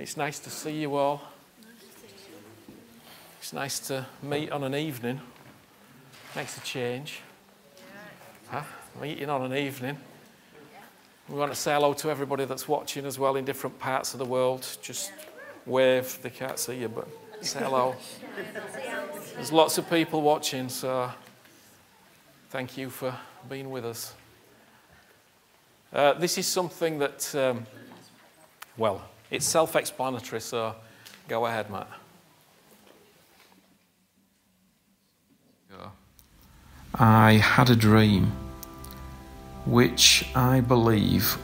It's nice to see you all. It's nice to meet on an evening. Makes a change. Huh? Meeting on an evening. We want to say hello to everybody that's watching as well in different parts of the world. Just wave. They can't see you, but say hello. There's lots of people watching, so thank you for being with us. Uh, this is something that, um, well, it's self explanatory, so go ahead, Matt. I had a dream which I believe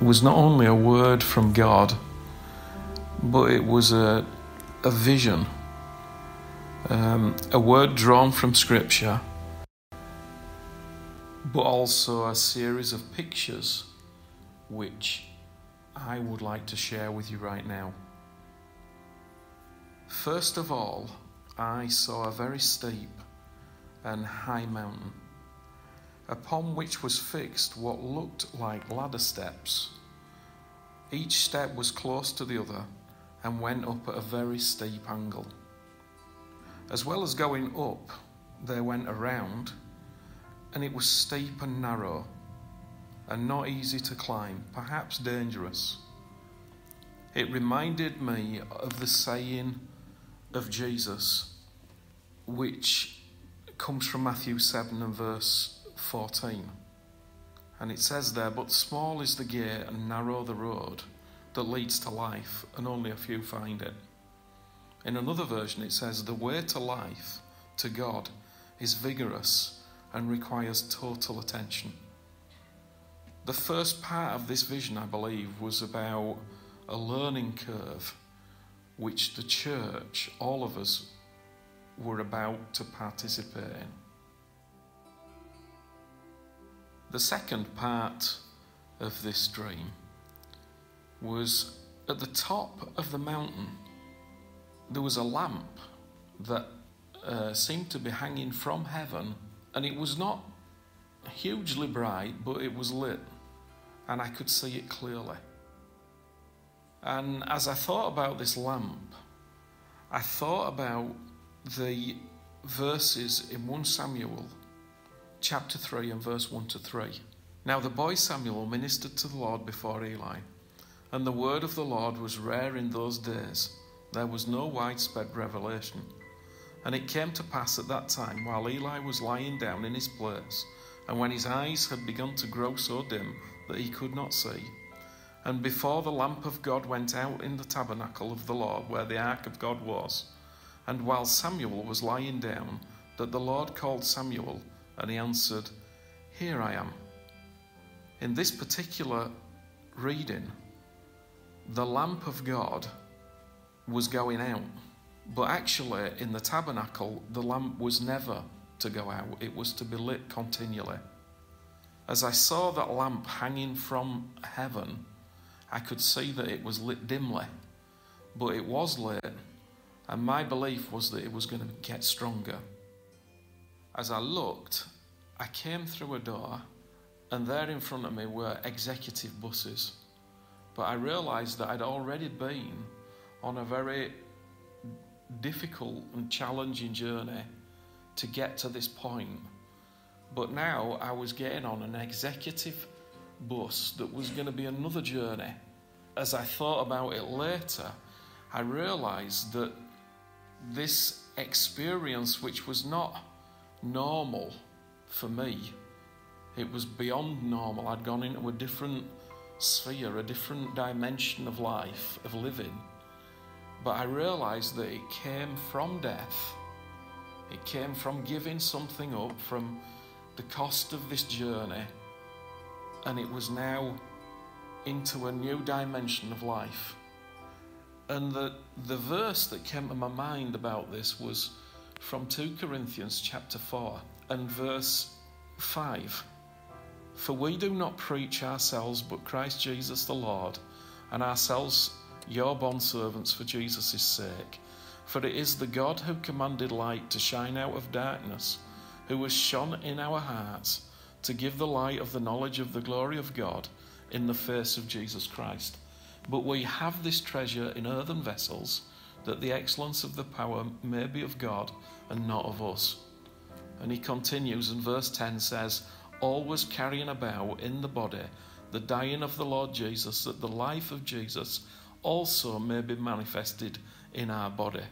was not only a word from God, but it was a, a vision, um, a word drawn from Scripture, but also a series of pictures which I would like to share with you right now. First of all, I saw a very steep and high mountain, upon which was fixed what looked like ladder steps. Each step was close to the other and went up at a very steep angle. As well as going up, they went around, and it was steep and narrow, and not easy to climb, perhaps dangerous. It reminded me of the saying of Jesus, which comes from Matthew 7 and verse 14. And it says there, But small is the gate and narrow the road that leads to life, and only a few find it. In another version, it says, The way to life, to God, is vigorous and requires total attention. The first part of this vision, I believe, was about a learning curve which the church, all of us, were about to participate in. The second part of this dream was at the top of the mountain, there was a lamp that uh, seemed to be hanging from heaven, and it was not hugely bright, but it was lit, and I could see it clearly. And as I thought about this lamp, I thought about the verses in 1 Samuel chapter 3 and verse 1 to 3. Now the boy Samuel ministered to the Lord before Eli, and the word of the Lord was rare in those days. There was no widespread revelation. And it came to pass at that time, while Eli was lying down in his place, and when his eyes had begun to grow so dim that he could not see, and before the lamp of God went out in the tabernacle of the Lord, where the ark of God was, and while Samuel was lying down, that the Lord called Samuel, and he answered, Here I am. In this particular reading, the lamp of God was going out. But actually, in the tabernacle, the lamp was never to go out, it was to be lit continually. As I saw that lamp hanging from heaven, I could see that it was lit dimly, but it was lit and my belief was that it was going to get stronger. As I looked, I came through a door, and there in front of me were executive buses. But I realized that I'd already been on a very difficult and challenging journey to get to this point. But now I was getting on an executive bus that was going to be another journey. As I thought about it later, I realized that this experience, which was not normal for me, it was beyond normal. I'd gone into a different sphere, a different dimension of life, of living. But I realized that it came from death. It came from giving something up, from the cost of this journey. And it was now into a new dimension of life. And the, the verse that came to my mind about this was from 2 Corinthians chapter 4 and verse 5. For we do not preach ourselves, but Christ Jesus the Lord, and ourselves your bondservants for Jesus' sake. For it is the God who commanded light to shine out of darkness, who has shone in our hearts to give the light of the knowledge of the glory of God in the face of Jesus Christ. But we have this treasure in earthen vessels, that the excellence of the power may be of God and not of us. And he continues, and verse 10 says, Always carrying about in the body the dying of the Lord Jesus, that the life of Jesus also may be manifested in our body.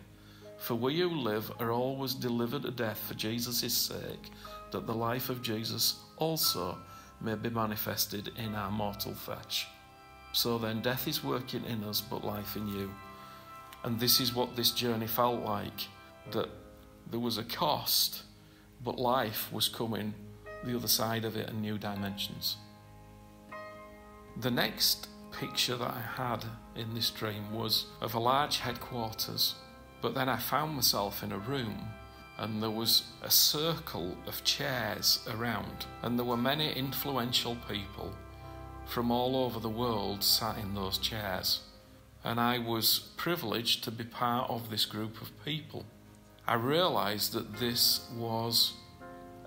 For we who live are always delivered to death for Jesus' sake, that the life of Jesus also may be manifested in our mortal flesh. So then, death is working in us, but life in you. And this is what this journey felt like that there was a cost, but life was coming the other side of it and new dimensions. The next picture that I had in this dream was of a large headquarters, but then I found myself in a room and there was a circle of chairs around, and there were many influential people from all over the world sat in those chairs. And I was privileged to be part of this group of people. I realized that this was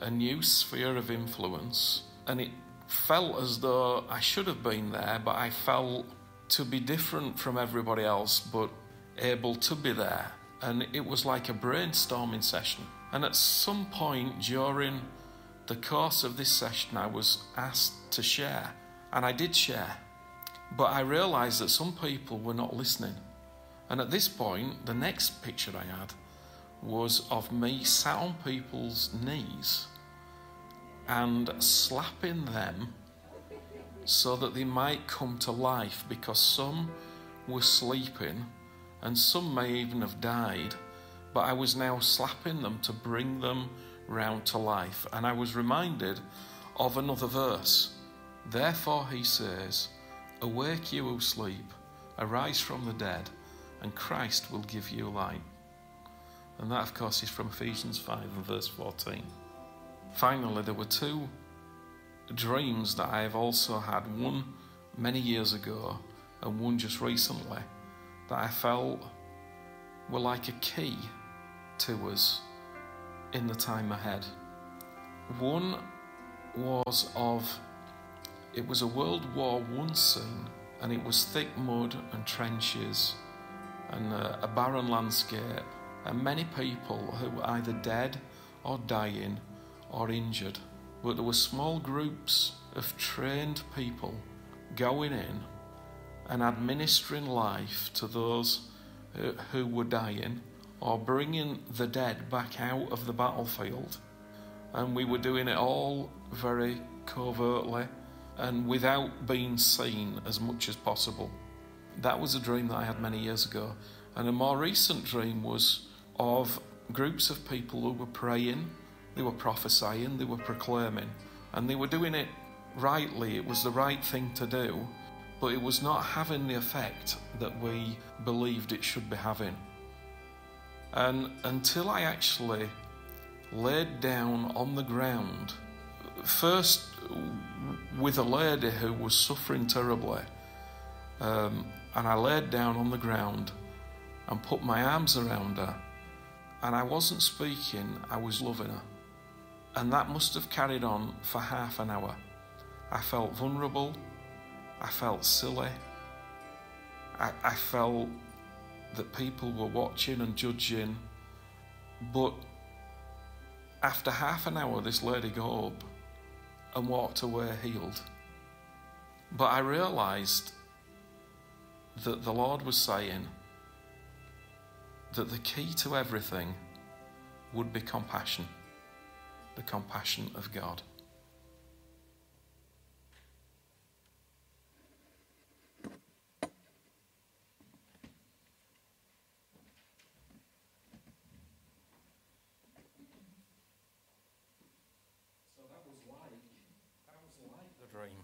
a new sphere of influence, and it felt as though I should have been there, but I felt to be different from everybody else, but able to be there. And it was like a brainstorming session. And at some point during the course of this session, I was asked to share. And I did share. But I realized that some people were not listening. And at this point, the next picture I had was of me sat on people's knees and slapping them so that they might come to life because some were sleeping and some may even have died, but I was now slapping them to bring them round to life. And I was reminded of another verse. Therefore, he says, Awake, you who sleep, arise from the dead, and Christ will give you light. And that, of course, is from Ephesians 5 and verse 14. Finally, there were two dreams that I have also had one many years ago and one just recently that I felt were like a key to us in the time ahead. One was of, it was a World War One scene, and it was thick mud and trenches and a, a barren landscape, and many people who were either dead or dying or injured, but there were small groups of trained people going in and administering life to those who were dying or bringing the dead back out of the battlefield. And we were doing it all very covertly and without being seen as much as possible. That was a dream that I had many years ago. And a more recent dream was of groups of people who were praying they were prophesying, they were proclaiming, and they were doing it rightly. It was the right thing to do, but it was not having the effect that we believed it should be having. And until I actually laid down on the ground, first with a lady who was suffering terribly, um, and I laid down on the ground and put my arms around her, and I wasn't speaking, I was loving her. And that must have carried on for half an hour. I felt vulnerable. I felt silly. I, I felt that people were watching and judging. But after half an hour, this lady got up and walked away healed. But I realized that the Lord was saying that the key to everything would be compassion the compassion of God. So that was like that was like the dream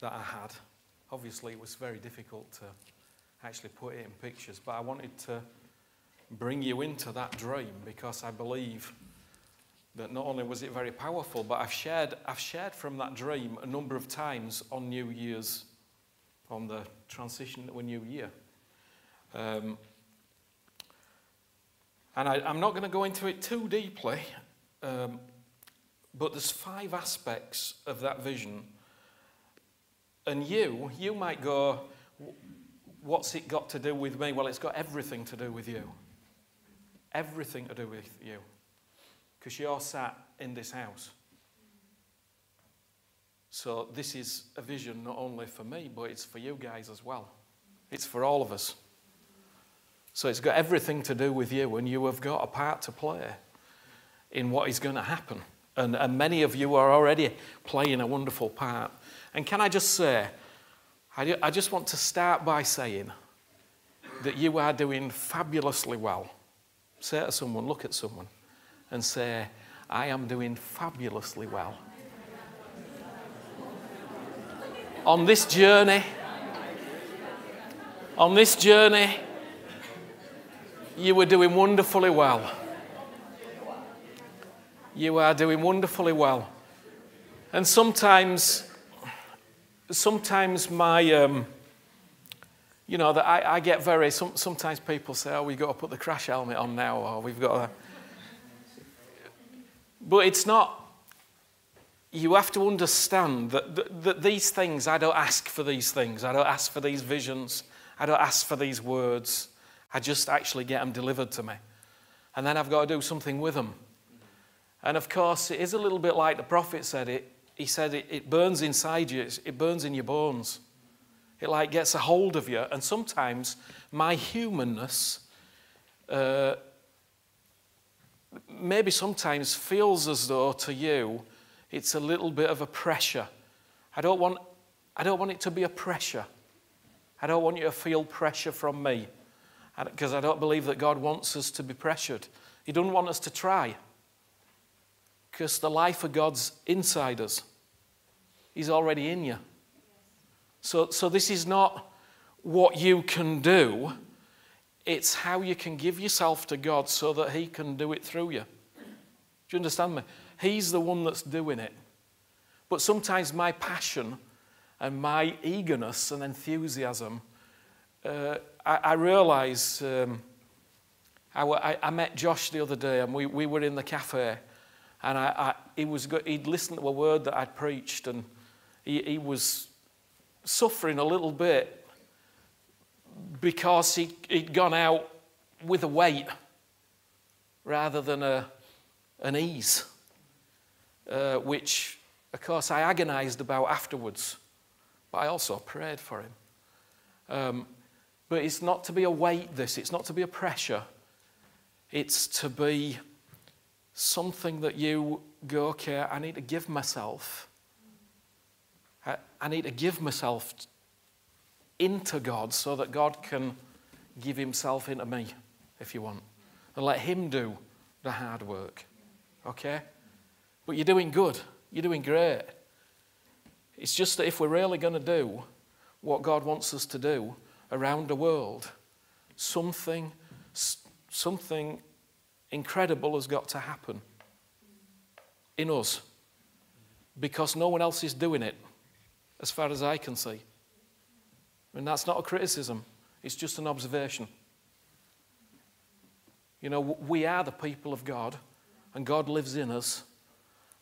that I had. Obviously, it was very difficult to actually put it in pictures, but I wanted to bring you into that dream because I believe that not only was it very powerful, but I've shared, I've shared from that dream a number of times on New Year's, on the transition to a new year. Um, and I, am not going to go into it too deeply, um, but there's five aspects of that vision. And you, you might go, what's it got to do with me? Well, it's got everything to do with you. Everything to do with you. Because you're sat in this house. So, this is a vision not only for me, but it's for you guys as well. It's for all of us. So, it's got everything to do with you, and you have got a part to play in what is going to happen. And, and many of you are already playing a wonderful part. And can I just say, I, just want to start by saying that you are doing fabulously well. Say to someone, look at someone, and say, I am doing fabulously well. on this journey, on this journey, you were doing wonderfully well. You are doing wonderfully well. And sometimes, sometimes my, um, you know, that I, I, get very, some, sometimes people say, oh, we've got to put the crash helmet on now, or we've got to. But it's not, you have to understand that, that, that, these things, I don't ask for these things. I don't ask for these visions. I don't ask for these words. I just actually get them delivered to me. And then I've got to do something with them. And of course, it is a little bit like the prophet said it. He said it, it burns inside you, it burns in your bones. It like gets a hold of you. And sometimes my humanness uh, maybe sometimes feels as though to you it's a little bit of a pressure. I don't want, I don't want it to be a pressure. I don't want you to feel pressure from me because I don't believe that God wants us to be pressured. He doesn't want us to try because the life of God's inside us. He's already in you. So, so this is not what you can do, it's how you can give yourself to God so that He can do it through you. Do you understand me? He's the one that's doing it. But sometimes my passion and my eagerness and enthusiasm, uh, I, I realize. Um, I, I, met Josh the other day and we, we were in the cafe and I, I, he was, he'd listened to a word that I'd preached and he, he was suffering a little bit because he, he'd gone out with a weight rather than a, an ease uh, which, of course, I agonized about afterwards, but I also prayed for him. Um, but it's not to be a weight, this, it's not to be a pressure, it's to be something that you go, okay, I need to give myself. I, I need to give myself into God so that God can give Himself into me, if you want, and let Him do the hard work. Okay? But you're doing good. You're doing great. It's just that if we're really going to do what God wants us to do around the world, something, something incredible has got to happen in us because no one else is doing it, as far as I can see. And that's not a criticism, it's just an observation. You know, we are the people of God, and God lives in us,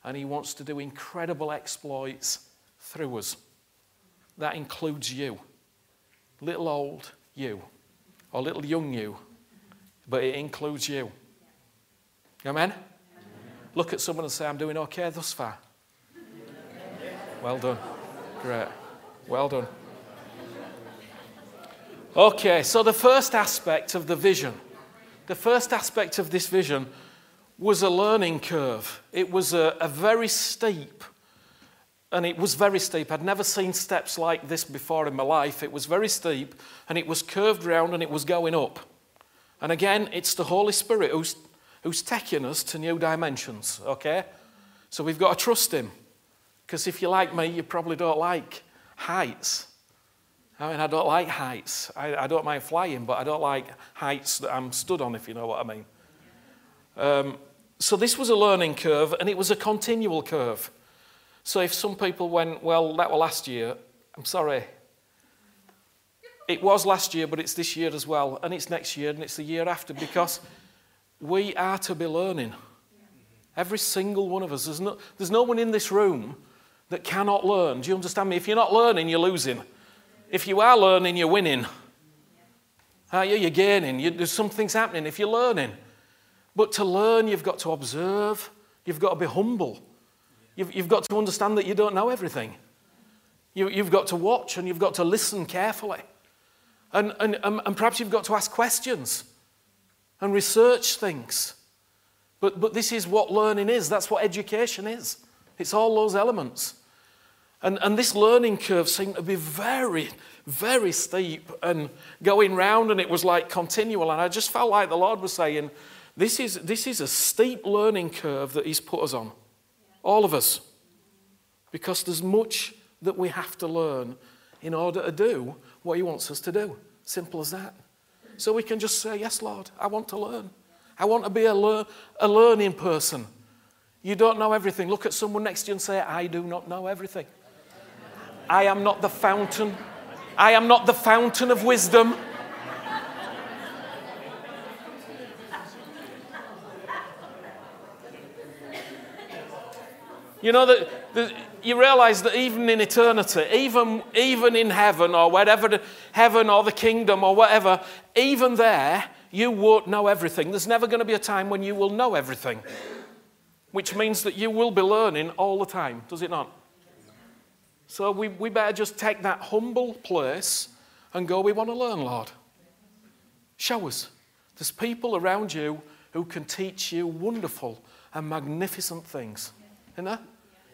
and He wants to do incredible exploits through us. That includes you, little old you, or little young you, but it includes you. Amen? Amen? Look at someone and say, I'm doing okay thus far. Well done. Great. Well done. Okay, so the first aspect of the vision, the first aspect of this vision was a learning curve. It was a, a very steep, and it was very steep. I'd never seen steps like this before in my life. It was very steep, and it was curved round and it was going up. And again, it's the Holy Spirit who's, who's taking us to new dimensions, okay? So we've got to trust Him. Because if you're like me, you probably don't like heights. I mean, I don't like heights. I, I don't mind flying, but I don't like heights that I'm stood on, if you know what I mean. Um, so this was a learning curve and it was a continual curve. So if some people went, well, that was last year, I'm sorry. It was last year, but it's this year as well, and it's next year, and it's the year after, because we are to be learning. Every single one of us. There's no, there's no one in this room that cannot learn. Do you understand me? If you're not learning, you're losing. If you are learning, you're winning. Are you? You're gaining. You, there's something's happening if you're learning. But to learn, you've got to observe. You've got to be humble. You've, you've got to understand that you don't know everything. You, you've got to watch and you've got to listen carefully. And, and, um, and perhaps you've got to ask questions and research things. But, but this is what learning is. That's what education is. It's all those elements. And, and this learning curve seemed to be very, very steep and going round, and it was like continual. And I just felt like the Lord was saying, This is, this is a steep learning curve that He's put us on, all of us, because there's much that we have to learn in order to do what He wants us to do. Simple as that. So we can just say, Yes, Lord, I want to learn. I want to be a, lear- a learning person. You don't know everything. Look at someone next to you and say, I do not know everything. I am not the fountain. I am not the fountain of wisdom. You know that, you realize that even in eternity, even, even in heaven or wherever, the, heaven or the kingdom or whatever, even there, you won't know everything. There's never going to be a time when you will know everything, which means that you will be learning all the time, does it not? So we, we better just take that humble place and go, we want to learn, Lord. Show us. There's people around you who can teach you wonderful and magnificent things. You know?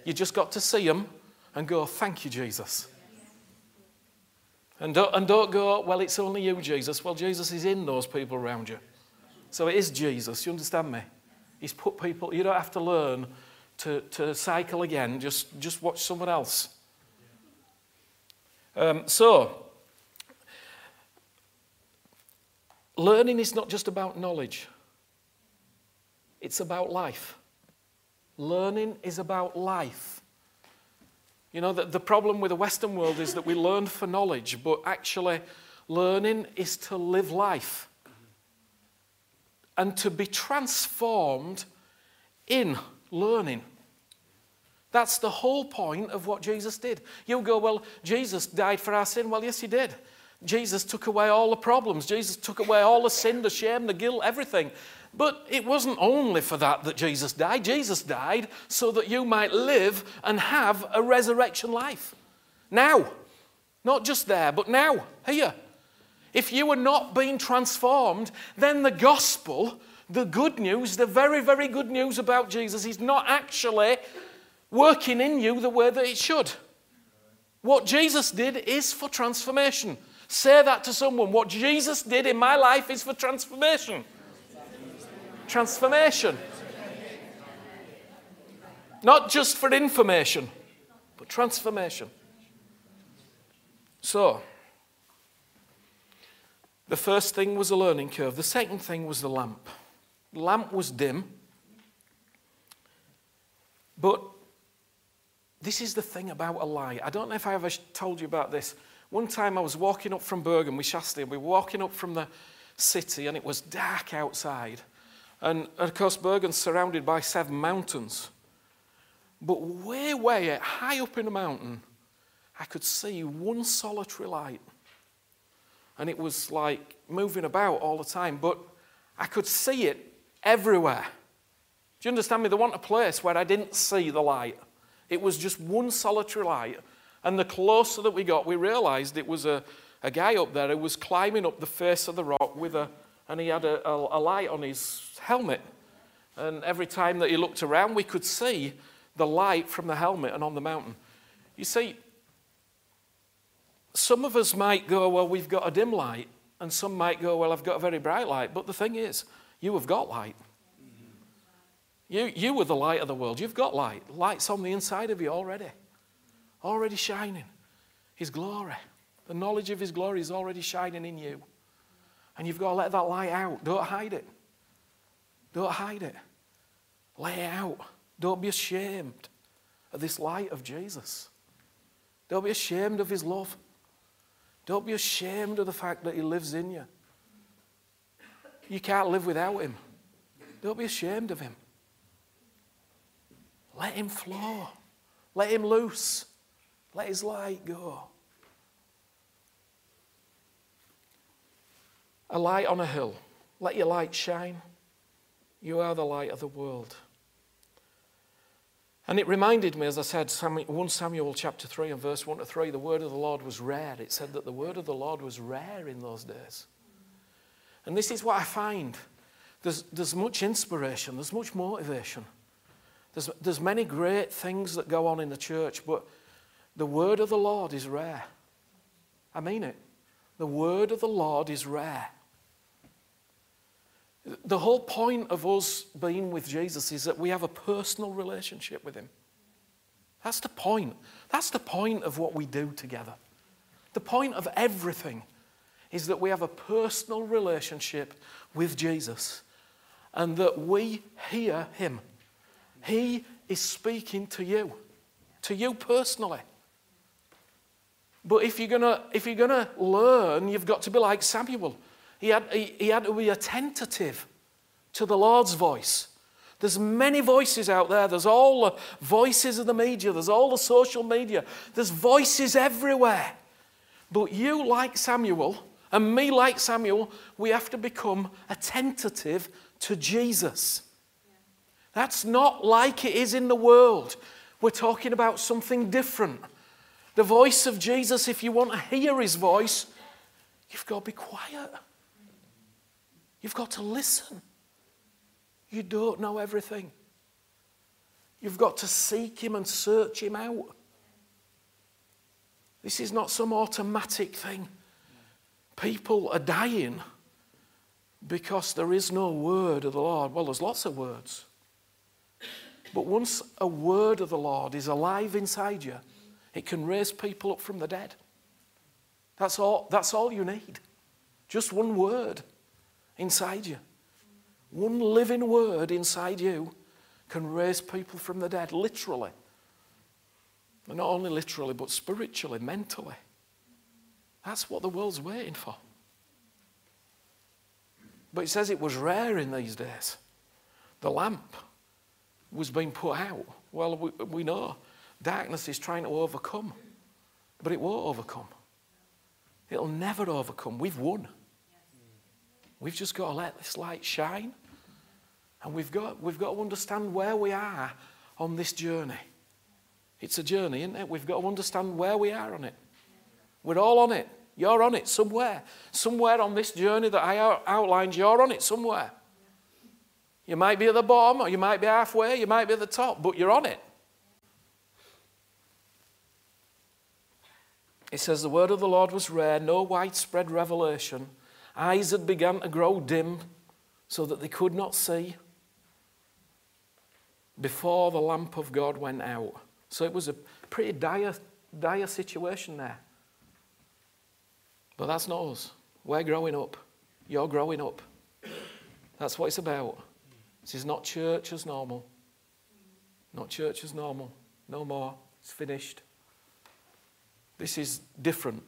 You just got to see them and go, thank you, Jesus. And don't, and don't go, well, it's only you, Jesus. Well, Jesus is in those people around you. So it is Jesus. You understand me? He's put people, you don't have to learn to, to cycle again. Just, just watch someone else. Um, so, learning is not just about knowledge, it's about life. Learning is about life. You know, the, the problem with the Western world is that we learn for knowledge, but actually, learning is to live life and to be transformed in learning. That's the whole point of what Jesus did. You go, well, Jesus died for our sin. Well, yes, he did. Jesus took away all the problems. Jesus took away all the sin, the shame, the guilt, everything. But it wasn't only for that that Jesus died. Jesus died so that you might live and have a resurrection life. Now. Not just there, but now, here. If you are not being transformed, then the gospel, the good news, the very, very good news about Jesus, is not actually working in you the way that it should. What Jesus did is for transformation. Say that to someone. What Jesus did in my life is for transformation. Transformation. Not just for information, but transformation. So, the first thing was a learning curve. The second thing was the lamp. The lamp was dim. But this is the thing about a lie. I don't know if I ever told you about this. One time I was walking up from Bergen with Shasti, we were walking up from the city, and it was dark outside. And of course, Bergen's surrounded by seven mountains. But way, way high up in the mountain, I could see one solitary light. And it was like moving about all the time, but I could see it everywhere. Do you understand me? There wasn't a place where I didn't see the light. It was just one solitary light. And the closer that we got, we realized it was a, a guy up there who was climbing up the face of the rock with a, and he had a, a, a light on his helmet. And every time that he looked around, we could see the light from the helmet and on the mountain. You see, some of us might go, Well, we've got a dim light. And some might go, Well, I've got a very bright light. But the thing is, you have got light. You, you were the light of the world. You've got light. Light's on the inside of you already, already shining. His glory, the knowledge of His glory is already shining in you. And you've got to let that light out. Don't hide it. Don't hide it. Lay it out. Don't be ashamed of this light of Jesus. Don't be ashamed of His love. Don't be ashamed of the fact that He lives in you. You can't live without Him. Don't be ashamed of Him. Let him flow. Let him loose. Let his light go. a light on a hill. Let your light shine. You are the light of the world. And it reminded me, as I said, 1 Samuel chapter 3 and verse 1 to 3, the word of the Lord was rare. It said that the word of the Lord was rare in those days. And this is what I find there's, there's much inspiration, there's much motivation. There's, there's many great things that go on in the church, but the word of the Lord is rare. I mean it. The word of the Lord is rare. The whole point of us being with Jesus is that we have a personal relationship with Him. That's the point. That's the point of what we do together. The point of everything is that we have a personal relationship with Jesus and that we hear Him. He is speaking to you, to you personally. But if you're gonna, if you're gonna learn, you've got to be like Samuel. He had, he, he had to be attentive to the Lord's voice. There's many voices out there. There's all the voices of the media. There's all the social media. There's voices everywhere. But you, like Samuel, and me, like Samuel, we have to become attentive to Jesus. That's not like it is in the world. We're talking about something different. The voice of Jesus, if you want to hear his voice, you've got to be quiet. You've got to listen. You don't know everything. You've got to seek him and search him out. This is not some automatic thing. People are dying because there is no word of the Lord. Well, there's lots of words. But once a word of the Lord is alive inside you, it can raise people up from the dead. That's all, that's all you need. Just one word inside you. One living word inside you can raise people from the dead, literally. And not only literally, but spiritually, mentally. That's what the world's waiting for. But it says it was rare in these days. The lamp was being put out. Well, we, we know darkness is trying to overcome, but it won't overcome. It'll never overcome. We've won. We've just got to let this light shine. And we've got, we've got to understand where we are on this journey. It's a journey, isn't it? We've got to understand where we are on it. We're all on it. You're on it somewhere. Somewhere on this journey that I outlined, you're on it somewhere. You might be at the bottom, or you might be halfway, you might be at the top, but you're on it. It says, The word of the Lord was rare, no widespread revelation. Eyes had begun to grow dim so that they could not see before the lamp of God went out. So it was a pretty dire, dire situation there. But that's not us. We're growing up. You're growing up. That's what it's about. This is not church as normal. Not church as normal. No more. It's finished. This is different.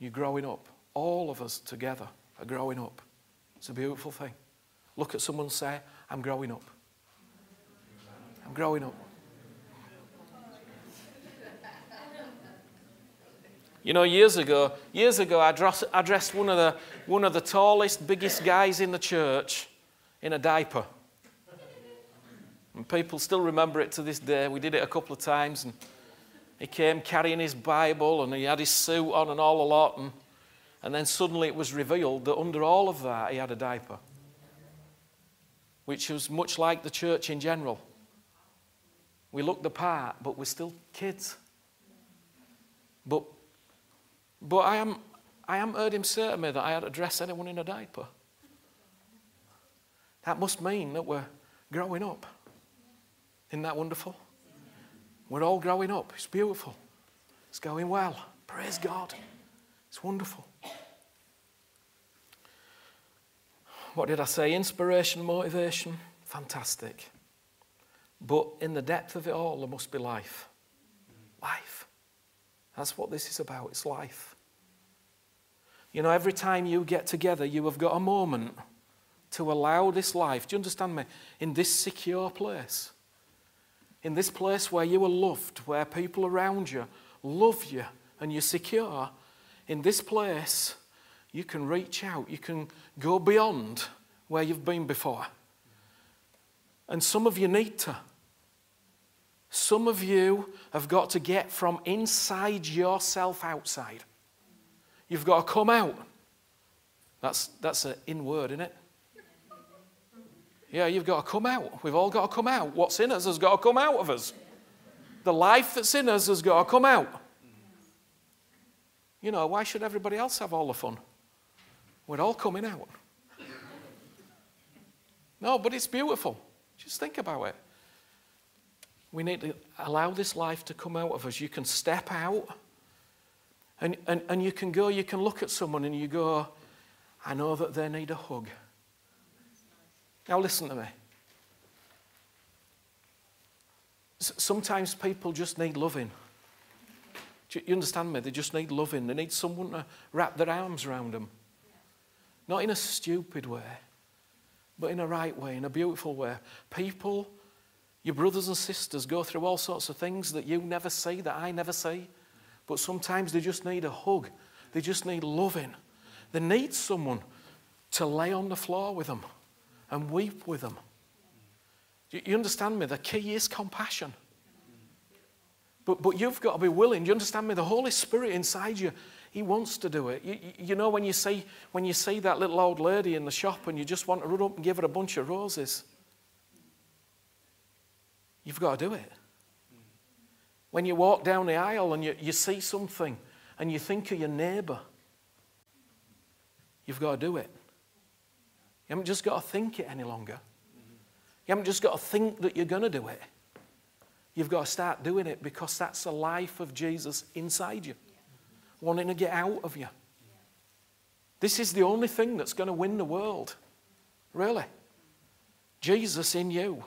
You're growing up. All of us together are growing up. It's a beautiful thing. Look at someone say, I'm growing up. I'm growing up. You know, years ago, years ago, I dressed, I dressed one, of the, one of the tallest, biggest guys in the church in a diaper. And people still remember it to this day. We did it a couple of times, and he came carrying his Bible, and he had his suit on and all a lot. And, and then suddenly it was revealed that under all of that, he had a diaper, which was much like the church in general. We looked the part, but we're still kids. But but I am I am heard him say to me that I had to dress anyone in a diaper. That must mean that we're growing up. Isn't that wonderful? We're all growing up. It's beautiful. It's going well. Praise God. It's wonderful. What did I say? Inspiration, motivation. Fantastic. But in the depth of it all, there must be life. Life. That's what this is about. It's life. You know, every time you get together, you have got a moment to allow this life. Do you understand me? In this secure place, in this place where you are loved, where people around you love you and you're secure, in this place, you can reach out, you can go beyond where you've been before. And some of you need to. Some of you have got to get from inside yourself outside. You've got to come out. That's, that's an in word, isn't it? Yeah, you've got to come out. We've all got to come out. What's in us has got to come out of us. The life that's in us has got to come out. You know, why should everybody else have all the fun? We're all coming out. No, but it's beautiful. Just think about it. We need to allow this life to come out of us. You can step out and, and, and you can go, you can look at someone and you go, I know that they need a hug. Now, listen to me. Sometimes people just need loving. Do you understand me? They just need loving. They need someone to wrap their arms around them. Not in a stupid way, but in a right way, in a beautiful way. People, your brothers and sisters, go through all sorts of things that you never see, that I never see. But sometimes they just need a hug. They just need loving. They need someone to lay on the floor with them and weep with them. You understand me? The key is compassion. But, but you've got to be willing. Do you understand me? The Holy Spirit inside you, He wants to do it. You, you know, when you, see, when you see that little old lady in the shop and you just want to run up and give her a bunch of roses, you've got to do it. When you walk down the aisle and you, you see something and you think of your neighbour, you've got to do it. You haven't just got to think it any longer. You haven't just got to think that you're going to do it. You've got to start doing it because that's the life of Jesus inside you, wanting to get out of you. This is the only thing that's going to win the world. Really. Jesus in you,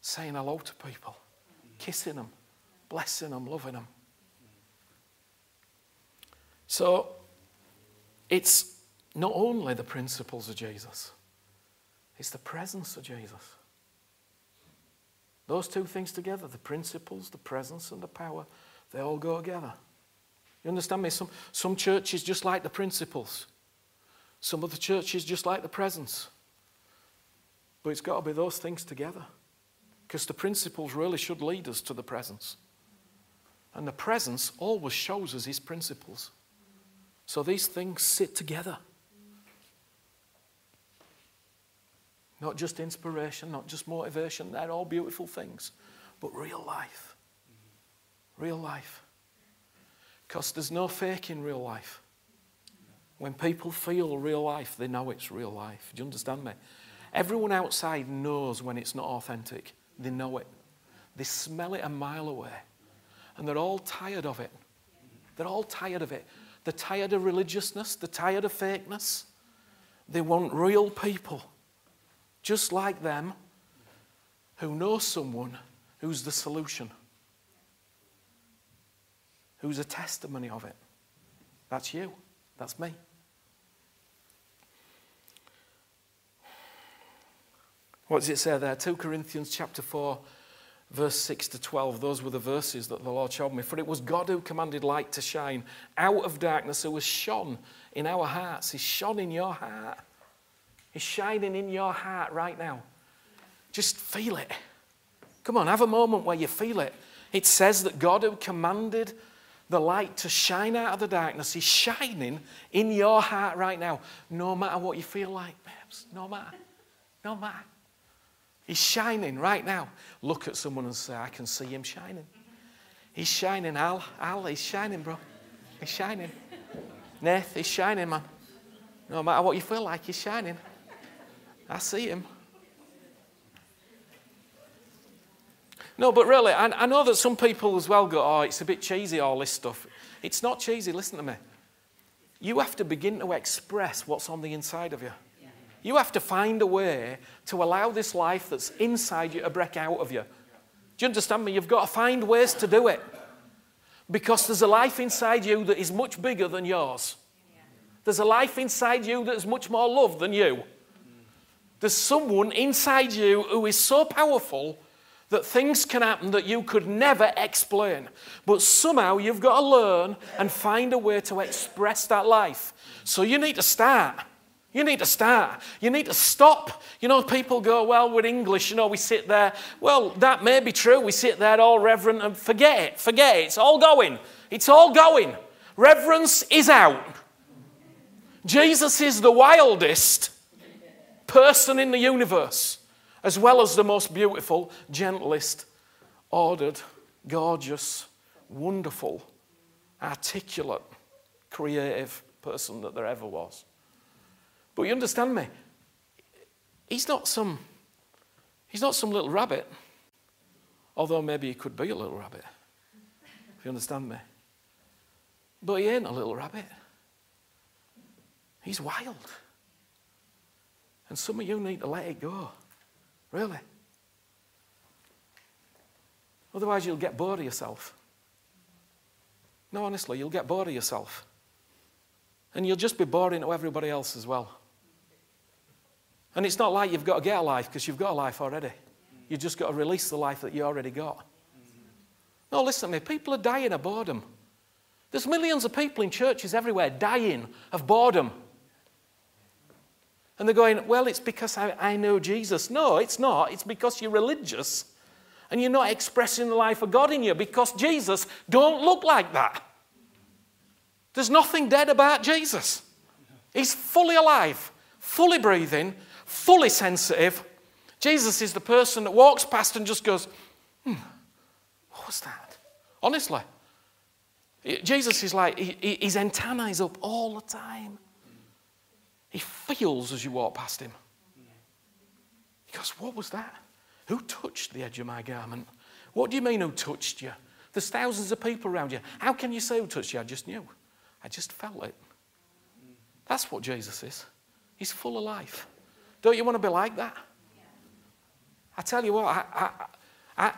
saying hello to people, kissing them, blessing them, loving them. So, it's not only the principles of Jesus, it's the presence of Jesus. Those two things together, the principles, the presence, and the power, they all go together. You understand me? Some, some churches just like the principles, some of the churches just like the presence. But it's got to be those things together. Because the principles really should lead us to the presence. And the presence always shows us his principles. So these things sit together. Not just inspiration, not just motivation, they're all beautiful things, but real life. Real life. Because there's no fake in real life. When people feel real life, they know it's real life. Do you understand me? Everyone outside knows when it's not authentic. They know it. They smell it a mile away. And they're all tired of it. They're all tired of it. They're tired of religiousness. They're tired of fakeness. They want real people just like them, who know someone who's the solution, who's a testimony of it. That's you. That's me. What does it say there? 2 Corinthians chapter 4, verse 6 to 12. Those were the verses that the Lord showed me. For it was God who commanded light to shine out of darkness, who was shone in our hearts. He's shone in your heart is shining in your heart right now. Just feel it. Come on, have a moment where you feel it. It says that God who commanded the light to shine out of the darkness is shining in your heart right now, no matter what you feel like, babes. No matter. No matter. He's shining right now. Look at someone and say, I can see him shining. He's shining, Al. Al, he's shining, bro. He's shining. Nath, he's shining, man. No matter what you feel like, he's shining. I see him. No, but really, I, I know that some people as well go, oh, it's a bit cheesy, all this stuff. It's not cheesy, listen to me. You have to begin to express what's on the inside of you. You have to find a way to allow this life that's inside you to break out of you. Do you understand me? You've got to find ways to do it. Because there's a life inside you that is much bigger than yours. There's a life inside you that is much more love than you. There's someone inside you who is so powerful that things can happen that you could never explain. But somehow you've got to learn and find a way to express that life. So you need to start. You need to start. You need to stop. You know, people go, well, with English, you know, we sit there. Well, that may be true. We sit there all reverent and forget it. Forget it. It's all going. It's all going. Reverence is out. Jesus is the wildest person in the universe, as well as the most beautiful, gentlest, ordered, gorgeous, wonderful, articulate, creative person that there ever was. But you understand me? He's not some he's not some little rabbit. Although maybe he could be a little rabbit. If you understand me. But he ain't a little rabbit. He's wild. And some of you need to let it go. Really. Otherwise, you'll get bored of yourself. No, honestly, you'll get bored of yourself. And you'll just be boring to everybody else as well. And it's not like you've got to get a life because you've got a life already. You've just got to release the life that you already got. No, listen to me. People are dying of boredom. There's millions of people in churches everywhere dying of boredom. And they're going, well, it's because I, I know Jesus. No, it's not. It's because you're religious and you're not expressing the life of God in you because Jesus don't look like that. There's nothing dead about Jesus. He's fully alive, fully breathing, fully sensitive. Jesus is the person that walks past and just goes, hmm, what was that? Honestly. Jesus is like, his antennae is up all the time. He feels as you walk past him. He goes, What was that? Who touched the edge of my garment? What do you mean, who touched you? There's thousands of people around you. How can you say who touched you? I just knew. I just felt it. That's what Jesus is. He's full of life. Don't you want to be like that? I tell you what, I, I, I,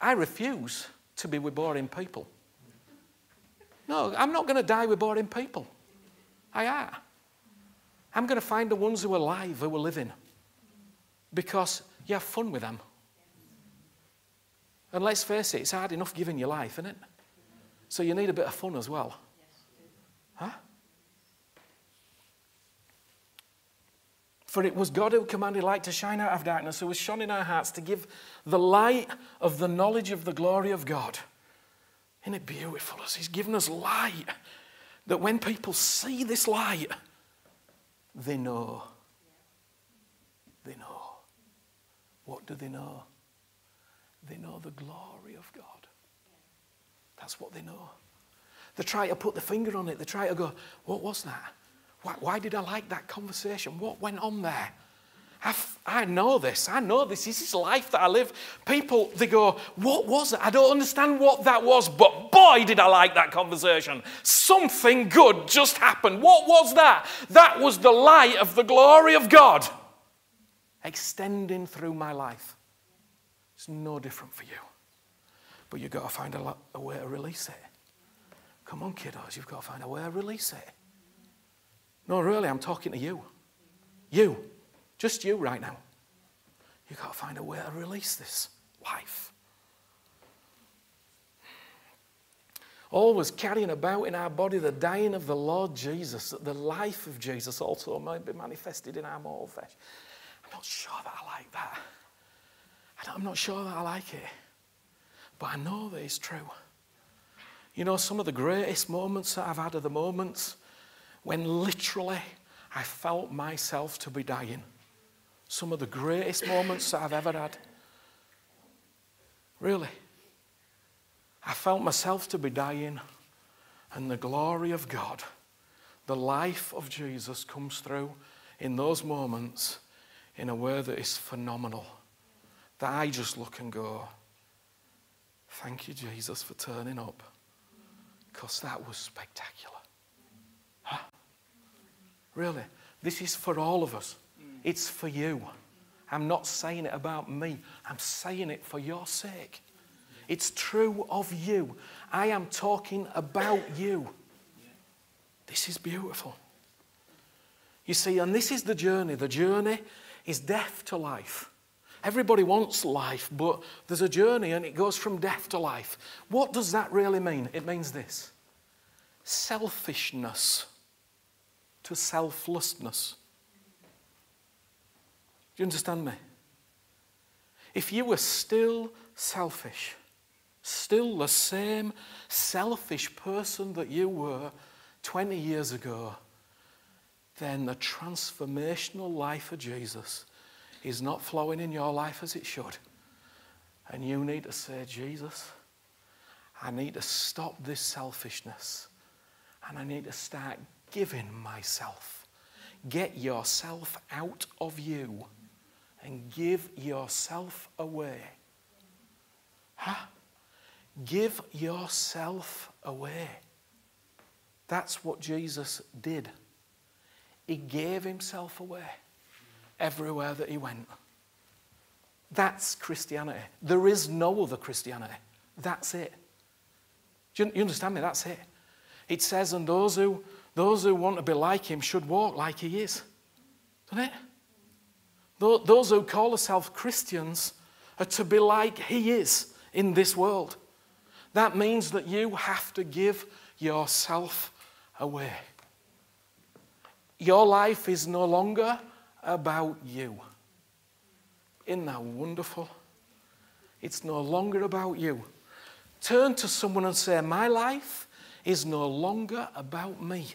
I refuse to be with boring people. No, I'm not going to die with boring people. I am. I'm going to find the ones who are alive, who are living, because you have fun with them. And let's face it, it's hard enough giving your life, isn't it? So you need a bit of fun as well. Huh? For it was God who commanded light to shine out of darkness, who was shone in our hearts to give the light of the knowledge of the glory of God. Isn't it beautiful He's given us light that when people see this light, they know. They know. What do they know? They know the glory of God. That's what they know. They try to put the finger on it. They try to go, what was that? Why, why did I like that conversation? What went on there? I know this. I know this. This is life that I live. People, they go, What was it? I don't understand what that was, but boy, did I like that conversation. Something good just happened. What was that? That was the light of the glory of God extending through my life. It's no different for you. But you've got to find a, a way to release it. Come on, kiddos, you've got to find a way to release it. No, really, I'm talking to you. You. Just you right now. You've got to find a way to release this life. Always carrying about in our body the dying of the Lord Jesus, that the life of Jesus also might be manifested in our mortal flesh. I'm not sure that I like that. I'm not sure that I like it. But I know that it's true. You know, some of the greatest moments that I've had are the moments when literally I felt myself to be dying. Some of the greatest moments that I've ever had. Really. I felt myself to be dying, and the glory of God, the life of Jesus comes through in those moments in a way that is phenomenal. That I just look and go, Thank you, Jesus, for turning up, because that was spectacular. Huh? Really? This is for all of us. It's for you. I'm not saying it about me, I'm saying it for your sake. It's true of you. I am talking about you. This is beautiful. You see, and this is the journey. The journey is death to life. Everybody wants life, but there's a journey and it goes from death to life. What does that really mean? It means this selfishness to selflessness. Do you understand me? If you were still selfish, still the same selfish person that you were 20 years ago, then the transformational life of Jesus is not flowing in your life as it should. And you need to say, Jesus, I need to stop this selfishness and I need to start giving myself. Get yourself out of you and give yourself away. Huh? Give yourself away. That's what Jesus did. He gave himself away everywhere that he went. That's Christianity. There is no other Christianity. That's it. Do you, understand me? That's it. It says, and those who, those who want to be like him should walk like he is. Doesn't it? Those who call themselves Christians are to be like he is in this world. That means that you have to give yourself away. Your life is no longer about you. Isn't that wonderful? It's no longer about you. Turn to someone and say, My life is no longer about me.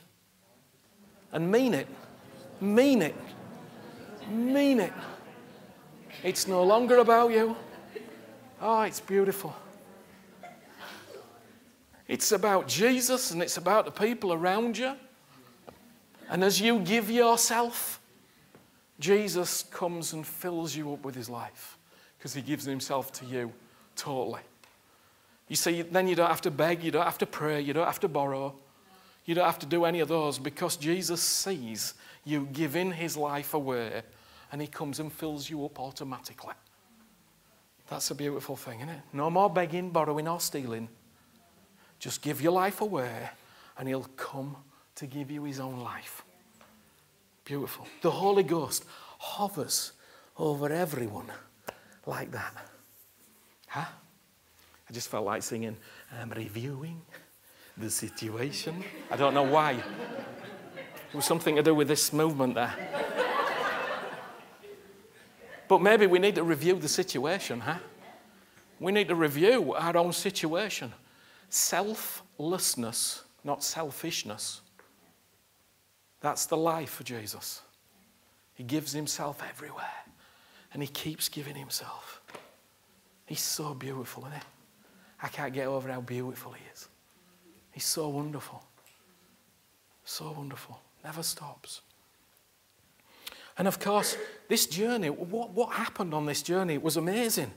And mean it. Mean it. Mean it. It's no longer about you. Oh, it's beautiful. It's about Jesus and it's about the people around you. And as you give yourself, Jesus comes and fills you up with his life because he gives himself to you totally. You see, then you don't have to beg, you don't have to pray, you don't have to borrow, you don't have to do any of those because Jesus sees you giving his life away and he comes and fills you up automatically. That's a beautiful thing, isn't it? No more begging, borrowing, or stealing. Just give your life away and he'll come to give you his own life. Beautiful. The Holy Ghost hovers over everyone like that. Huh? I just felt like singing, I'm reviewing the situation. I don't know why. It was something to do with this movement there. But maybe we need to review the situation, huh? We need to review our own situation. Selflessness, not selfishness. That's the life of Jesus. He gives himself everywhere and he keeps giving himself. He's so beautiful, isn't he? I can't get over how beautiful he is. He's so wonderful. So wonderful. Never stops. And of course, this journey, what, what happened on this journey was amazing.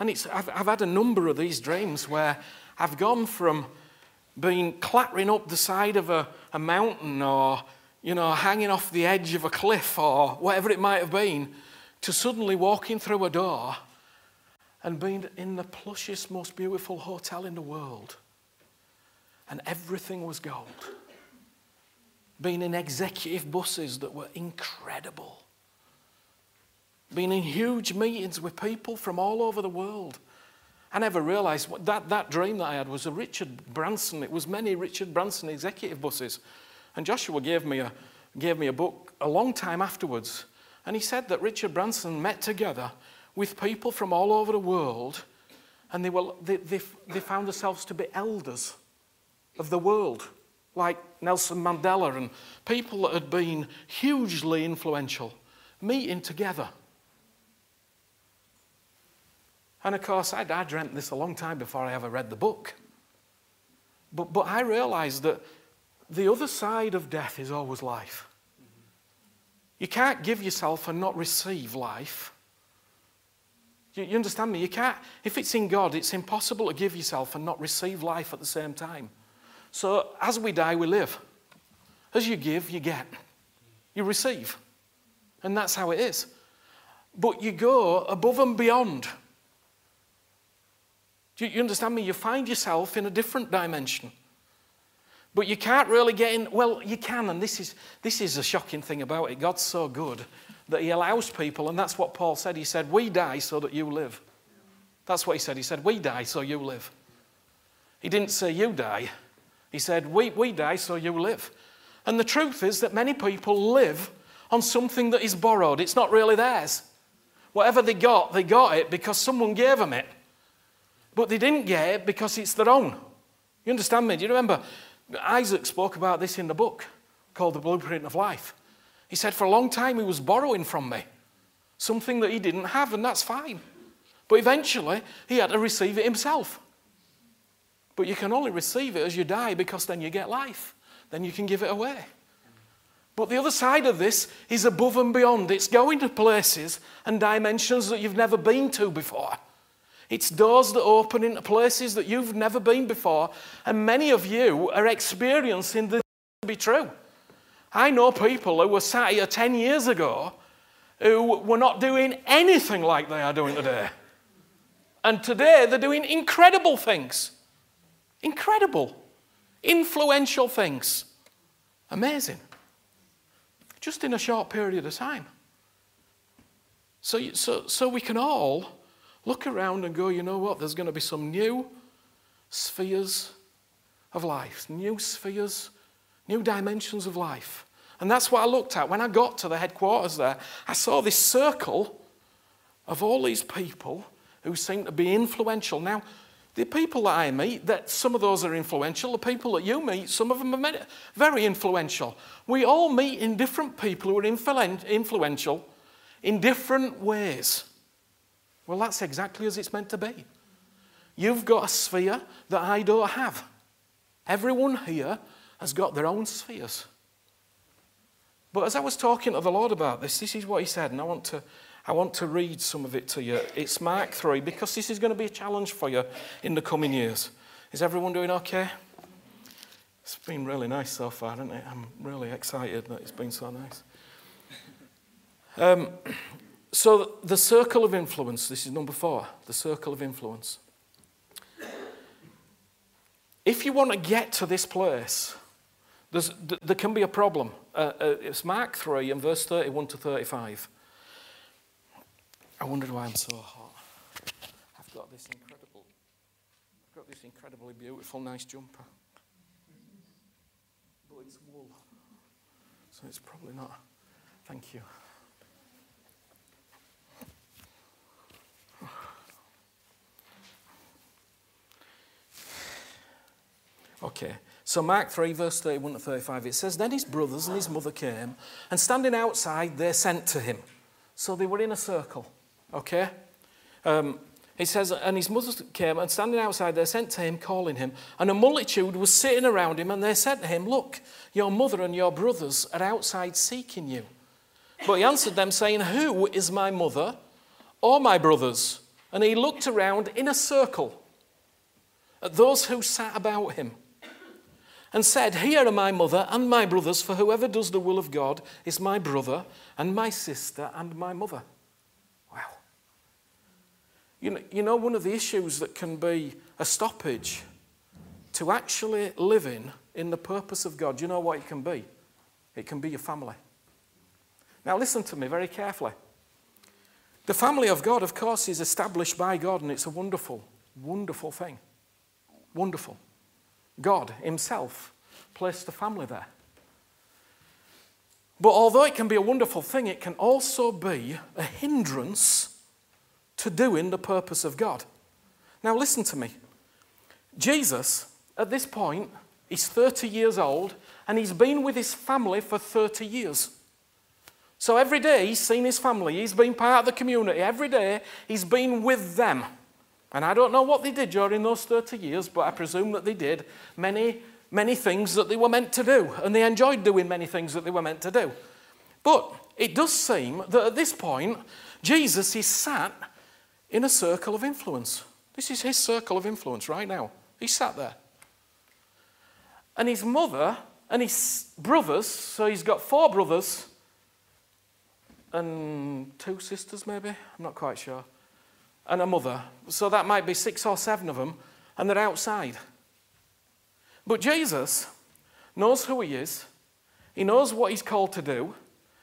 And it's, I've, I've had a number of these dreams where I've gone from being clattering up the side of a, a mountain or you know, hanging off the edge of a cliff or whatever it might have been, to suddenly walking through a door and being in the plushest, most beautiful hotel in the world. And everything was gold. Being in executive buses that were incredible. Being in huge meetings with people from all over the world. I never realized that, that dream that I had was a Richard Branson. It was many Richard Branson executive buses and Joshua gave me a, gave me a book a long time afterwards. And he said that Richard Branson met together with people from all over the world, and they, were, they, they, they found themselves to be elders of the world, like Nelson Mandela and people that had been hugely influential, meeting together. And of course, I, I dreamt this a long time before I ever read the book. But, but I realized that the other side of death is always life. You can't give yourself and not receive life. You, you, understand me? You can't, if it's in God, it's impossible to give yourself and not receive life at the same time. So as we die, we live. As you give, you get. You receive. And that's how it is. But you go above and beyond. Do you understand me? You find yourself in a different dimension. But you can't really get in. Well, you can, and this is, this is a shocking thing about it. God's so good that He allows people, and that's what Paul said. He said, We die so that you live. That's what He said. He said, We die so you live. He didn't say, You die. He said, We, we die so you live. And the truth is that many people live on something that is borrowed, it's not really theirs. Whatever they got, they got it because someone gave them it. But they didn't get it because it's their own. You understand me? Do you remember? Isaac spoke about this in the book called The Blueprint of Life. He said, For a long time, he was borrowing from me something that he didn't have, and that's fine. But eventually, he had to receive it himself. But you can only receive it as you die because then you get life. Then you can give it away. But the other side of this is above and beyond. It's going to places and dimensions that you've never been to before. It's doors that open into places that you've never been before, and many of you are experiencing this to be true. I know people who were sat here 10 years ago who were not doing anything like they are doing today. And today they're doing incredible things. Incredible. Influential things. Amazing just in a short period of time. So, so, so we can all look around and go, you know what, there's going to be some new spheres of life, new spheres, new dimensions of life. And that's what I looked at. When I got to the headquarters there, I saw this circle of all these people who seem to be influential. Now, the people that I meet, that some of those are influential. The people that you meet, some of them are very influential. We all meet in different people who are influential in different ways. Well, that's exactly as it's meant to be. You've got a sphere that I don't have. Everyone here has got their own spheres. But as I was talking to the Lord about this, this is what He said, and I want to I want to read some of it to you. It's Mark 3 because this is going to be a challenge for you in the coming years. Is everyone doing okay? It's been really nice so far, hasn't it? I'm really excited that it's been so nice. Um, so, the circle of influence, this is number four, the circle of influence. If you want to get to this place, there can be a problem. Uh, uh, it's Mark 3 and verse 31 to 35. I wondered why I'm so hot. I've got this incredible, I've got this incredibly beautiful, nice jumper. But it's wool. So it's probably not. Thank you. Okay, so Mark 3, verse 31 to 35, it says, Then his brothers and his mother came, and standing outside, they sent to him. So they were in a circle. Okay? Um, he says, and his mother came and standing outside, they sent to him, calling him. And a multitude was sitting around him, and they said to him, Look, your mother and your brothers are outside seeking you. But he answered them, saying, Who is my mother or my brothers? And he looked around in a circle at those who sat about him and said, Here are my mother and my brothers, for whoever does the will of God is my brother and my sister and my mother. You know, you know, one of the issues that can be a stoppage to actually living in the purpose of God, you know what it can be? It can be your family. Now, listen to me very carefully. The family of God, of course, is established by God, and it's a wonderful, wonderful thing. Wonderful. God Himself placed the family there. But although it can be a wonderful thing, it can also be a hindrance to doing the purpose of God. Now, listen to me. Jesus, at this point, is 30 years old and he's been with his family for 30 years. So every day he's seen his family, he's been part of the community. Every day he's been with them. And I don't know what they did during those 30 years, but I presume that they did many, many things that they were meant to do. And they enjoyed doing many things that they were meant to do. But it does seem that at this point, Jesus is sat in a circle of influence. This is his circle of influence right now. He sat there. And his mother and his brothers, so he's got four brothers and two sisters, maybe, I'm not quite sure, and a mother. So that might be six or seven of them, and they're outside. But Jesus knows who he is, he knows what he's called to do,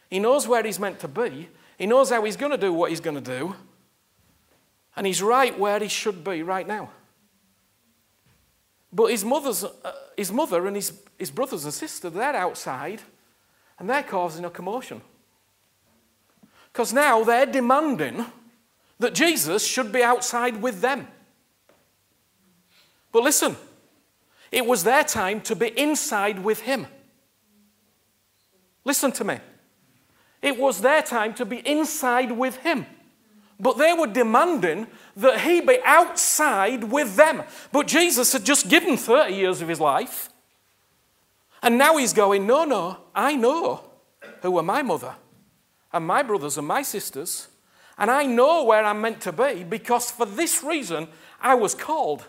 he knows where he's meant to be, he knows how he's going to do what he's going to do, and he's right where he should be right now. But his, mother's, uh, his mother and his, his brothers and sister, they're outside and they're causing a commotion. Because now they're demanding that Jesus should be outside with them. But listen, it was their time to be inside with him. Listen to me. It was their time to be inside with him. But they were demanding that he be outside with them. But Jesus had just given 30 years of his life. And now he's going, No, no, I know who are my mother and my brothers and my sisters. And I know where I'm meant to be because for this reason I was called.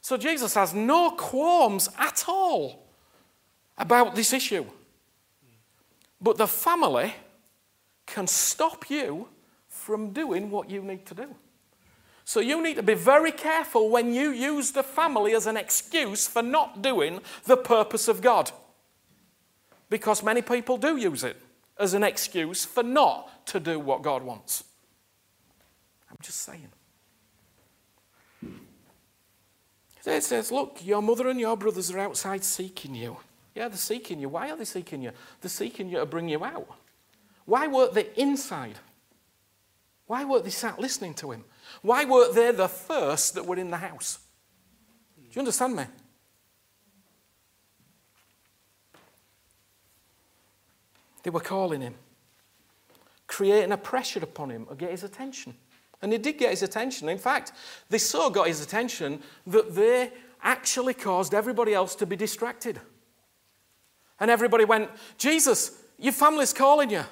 So Jesus has no qualms at all about this issue. But the family can stop you from doing what you need to do. So you need to be very careful when you use the family as an excuse for not doing the purpose of God. Because many people do use it as an excuse for not to do what God wants. I'm just saying. It says, Look, your mother and your brothers are outside seeking you. Yeah, they're seeking you. Why are they seeking you? They're seeking you to bring you out. Why weren't they inside? Why weren't they sat listening to him? Why weren't they the first that were in the house? Do you understand me? They were calling him, creating a pressure upon him to get his attention. And he did get his attention. In fact, they so got his attention that they actually caused everybody else to be distracted. And everybody went, Jesus, your family's calling you.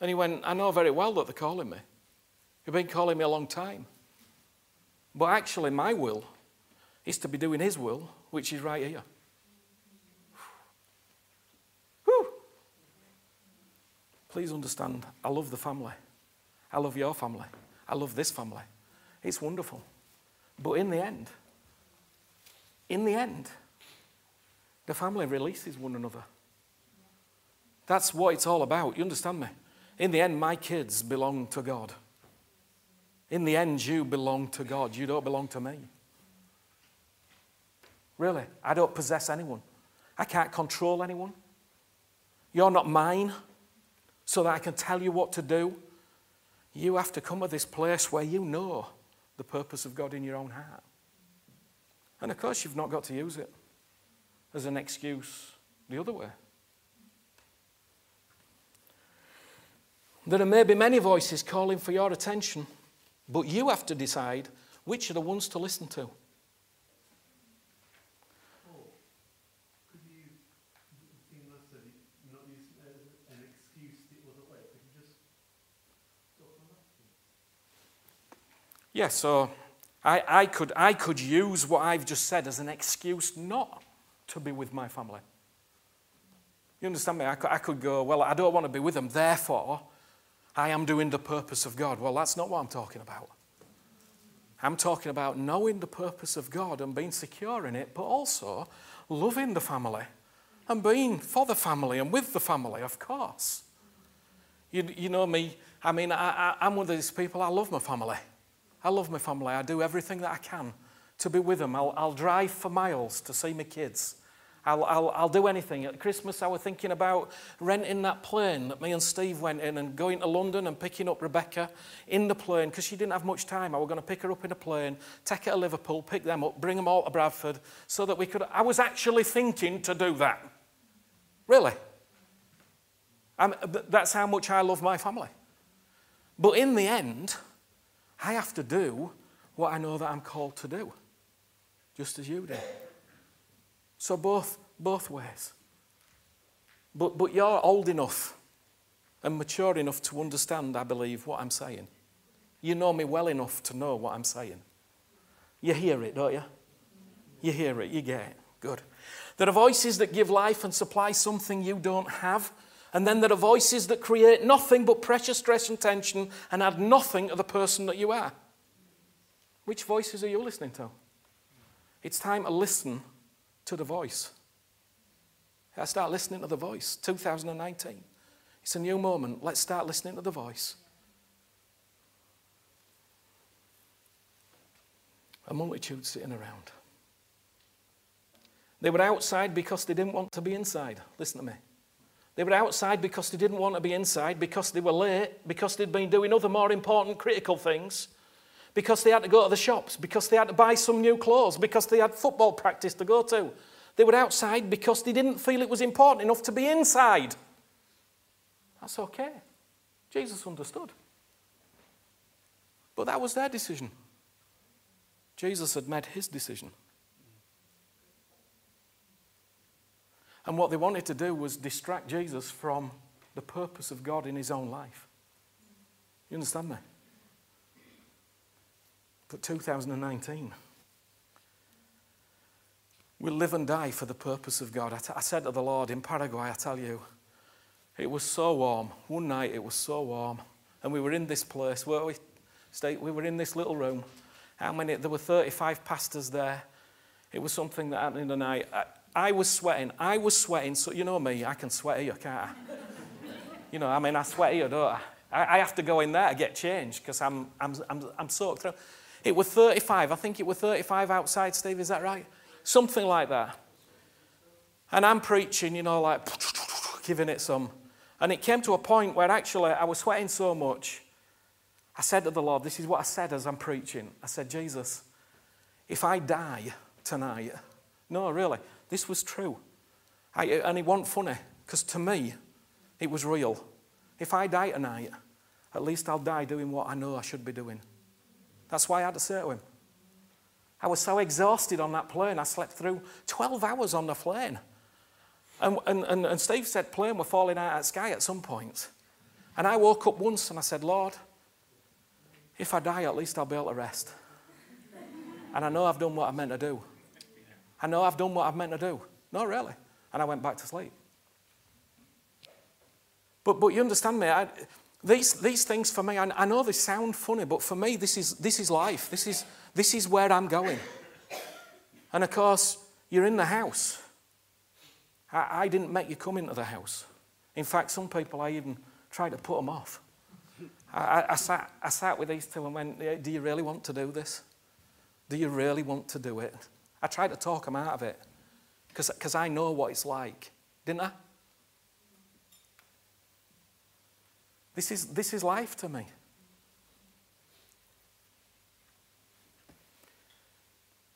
And he went, I know very well that they're calling me. You've been calling me a long time. But actually, my will is to be doing His will, which is right here. Whew. Please understand, I love the family. I love your family. I love this family. It's wonderful. But in the end, in the end, the family releases one another. That's what it's all about. You understand me? In the end, my kids belong to God. In the end, you belong to God. You don't belong to me. Really, I don't possess anyone. I can't control anyone. You're not mine so that I can tell you what to do. You have to come to this place where you know the purpose of God in your own heart. And of course, you've not got to use it as an excuse the other way. There are maybe many voices calling for your attention. But you have to decide which are the ones to listen to. Yeah, so I, I, could, I could use what I've just said as an excuse not to be with my family. You understand me? I could, I could go, well, I don't want to be with them, therefore, I am doing the purpose of God. Well, that's not what I'm talking about. I'm talking about knowing the purpose of God and being secure in it, but also loving the family and being for the family and with the family, of course. You, you know me, I mean, I, I, am one of these people, I love my family. I love my family. I do everything that I can to be with them. I'll, I'll drive for miles to see my kids. I'll, I'll, I'll do anything. At Christmas, I was thinking about renting that plane that me and Steve went in and going to London and picking up Rebecca in the plane because she didn't have much time. I was going to pick her up in a plane, take her to Liverpool, pick them up, bring them all to Bradford so that we could. I was actually thinking to do that. Really. I'm, that's how much I love my family. But in the end, I have to do what I know that I'm called to do, just as you do. So both, both ways. But, but you're old enough and mature enough to understand, I believe, what I'm saying. You know me well enough to know what I'm saying. You hear it, don't you? You hear it, you get it. Good. There are voices that give life and supply something you don't have. And then there are voices that create nothing but pressure, stress, and tension and add nothing to the person that you are. Which voices are you listening to? It's time to listen to the voice. I start listening to the voice. 2019. It's a new moment. Let's start listening to the voice. A multitude sitting around. They were outside because they didn't want to be inside. Listen to me. They were outside because they didn't want to be inside, because they were late, because they'd been doing other more important, critical things, because they had to go to the shops, because they had to buy some new clothes, because they had football practice to go to. They were outside because they didn't feel it was important enough to be inside. That's okay. Jesus understood. But that was their decision. Jesus had made his decision. And what they wanted to do was distract Jesus from the purpose of God in his own life. You understand me? But 2019, we'll live and die for the purpose of God. I, t- I said to the Lord in Paraguay, I tell you, it was so warm. One night it was so warm. And we were in this place where we stayed, we were in this little room. How many? There were 35 pastors there. It was something that happened in the night. I, I was sweating. I was sweating. So, you know me, I can sweat here, can't I? you know, I mean, I sweat here, don't I? I, I have to go in there to get changed because I'm, I'm, I'm, I'm soaked through. It was 35. I think it was 35 outside, Steve. Is that right? Something like that. And I'm preaching, you know, like giving it some. And it came to a point where actually I was sweating so much. I said to the Lord, This is what I said as I'm preaching. I said, Jesus, if I die tonight, no, really, this was true. I, and it wasn't funny, because to me, it was real. If I die tonight, at least I'll die doing what I know I should be doing. That's why I had to say to him. I was so exhausted on that plane, I slept through 12 hours on the plane. And, and, and, and Steve said plane were falling out of sky at some point. And I woke up once and I said, Lord, if I die, at least I'll be able to rest. And I know I've done what I meant to do. I know I've done what I've meant to do. No, really. And I went back to sleep. But, but you understand me? I, these, these things for me, I, I know they sound funny, but for me, this is, this is life. This is, this is where I'm going. And of course, you're in the house. I, I didn't make you come into the house. In fact, some people I even tried to put them off. I, I, sat, I sat with these two and went, Do you really want to do this? Do you really want to do it? I tried to talk them out of it because I know what it's like, didn't I? This is, this is life to me.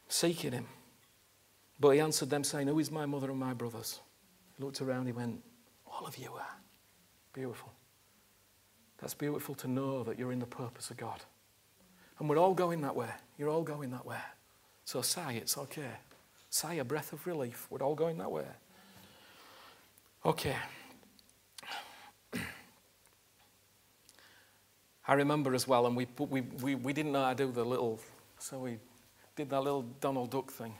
Seeking him. But he answered them, saying, Who is my mother and my brothers? He looked around, he went, All of you are. Beautiful. That's beautiful to know that you're in the purpose of God. And we're all going that way. You're all going that way. So sigh, it's okay. Sigh a breath of relief. We're all going that way. Okay. I remember as well, and we, we, we, we didn't know how to do the little, so we did that little Donald Duck thing.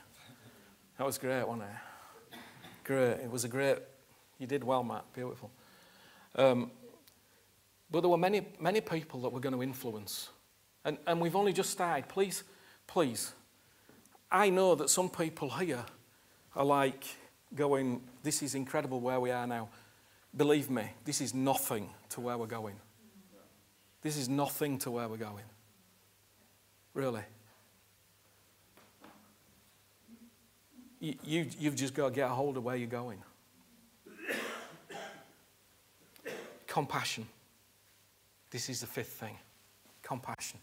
That was great, wasn't it? Great. It was a great, you did well, Matt. Beautiful. Um, but there were many, many people that were going to influence. And, and we've only just started. Please, please, I know that some people here are like going, This is incredible where we are now. Believe me, this is nothing to where we're going. This is nothing to where we're going. Really. You, you, you've just got to get a hold of where you're going. Compassion. This is the fifth thing compassion.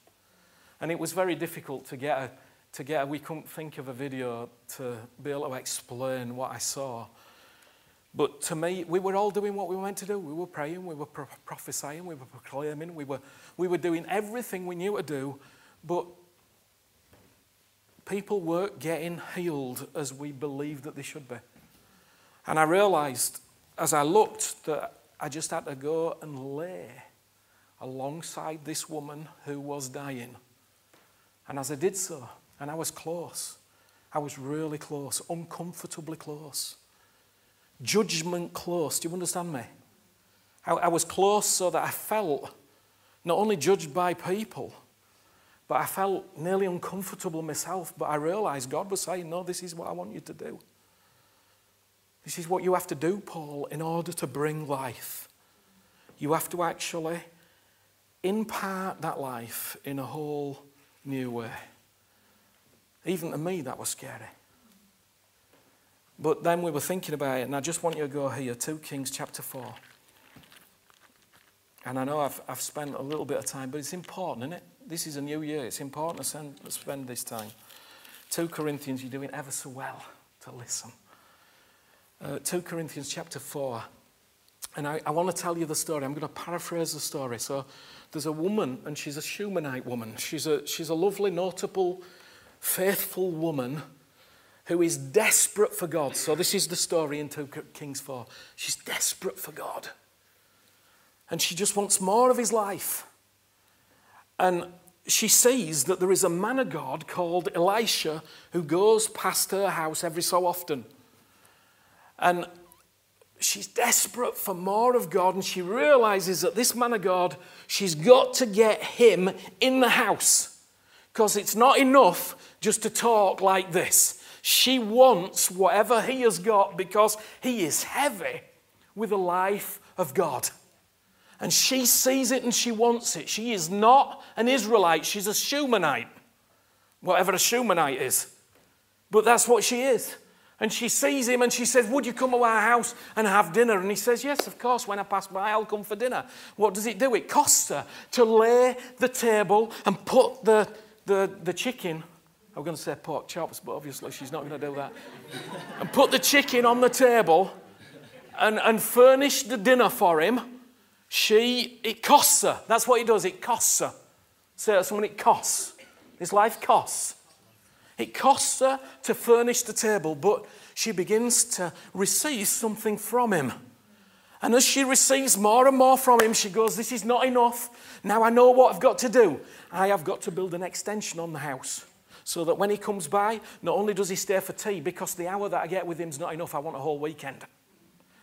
And it was very difficult to get a to get, we couldn't think of a video to be able to explain what I saw. But to me, we were all doing what we were meant to do. We were praying, we were pro- prophesying, we were proclaiming, we were, we were doing everything we knew to do, but people weren't getting healed as we believed that they should be. And I realized as I looked that I just had to go and lay alongside this woman who was dying. And as I did so, and I was close. I was really close, uncomfortably close. Judgment close. Do you understand me? I, I was close so that I felt not only judged by people, but I felt nearly uncomfortable myself. But I realized God was saying, No, this is what I want you to do. This is what you have to do, Paul, in order to bring life. You have to actually impart that life in a whole new way. Even to me, that was scary. But then we were thinking about it, and I just want you to go here 2 Kings chapter 4. And I know I've, I've spent a little bit of time, but it's important, isn't it? This is a new year. It's important to spend, spend this time. 2 Corinthians, you're doing ever so well to listen. Uh, 2 Corinthians chapter 4. And I, I want to tell you the story. I'm going to paraphrase the story. So there's a woman, and she's a Shunammite woman. She's a, she's a lovely, notable, faithful woman who is desperate for God. So this is the story in 2 Kings 4. She's desperate for God. And she just wants more of his life. And she sees that there is a man of God called Elisha who goes past her house every so often. And she's desperate for more of God, and she realizes that this man of God, she's got to get him in the house because it's not enough just to talk like this. She wants whatever he has got because he is heavy with the life of God. And she sees it and she wants it. She is not an Israelite, she's a Shumanite, whatever a Shumanite is. But that's what she is. And she sees him and she says, Would you come to our house and have dinner? And he says, Yes, of course. When I pass by, I'll come for dinner. What does it do? It costs her to lay the table and put the, the, the chicken. I was going to say pork chops, but obviously she's not going to do that. and put the chicken on the table and, and furnish the dinner for him. She, it costs her. That's what it does. It costs her. Say to someone, it costs. This life costs. It costs her to furnish the table, but she begins to receive something from him. And as she receives more and more from him, she goes, This is not enough. Now I know what I've got to do. I have got to build an extension on the house so that when he comes by, not only does he stay for tea, because the hour that I get with him is not enough, I want a whole weekend.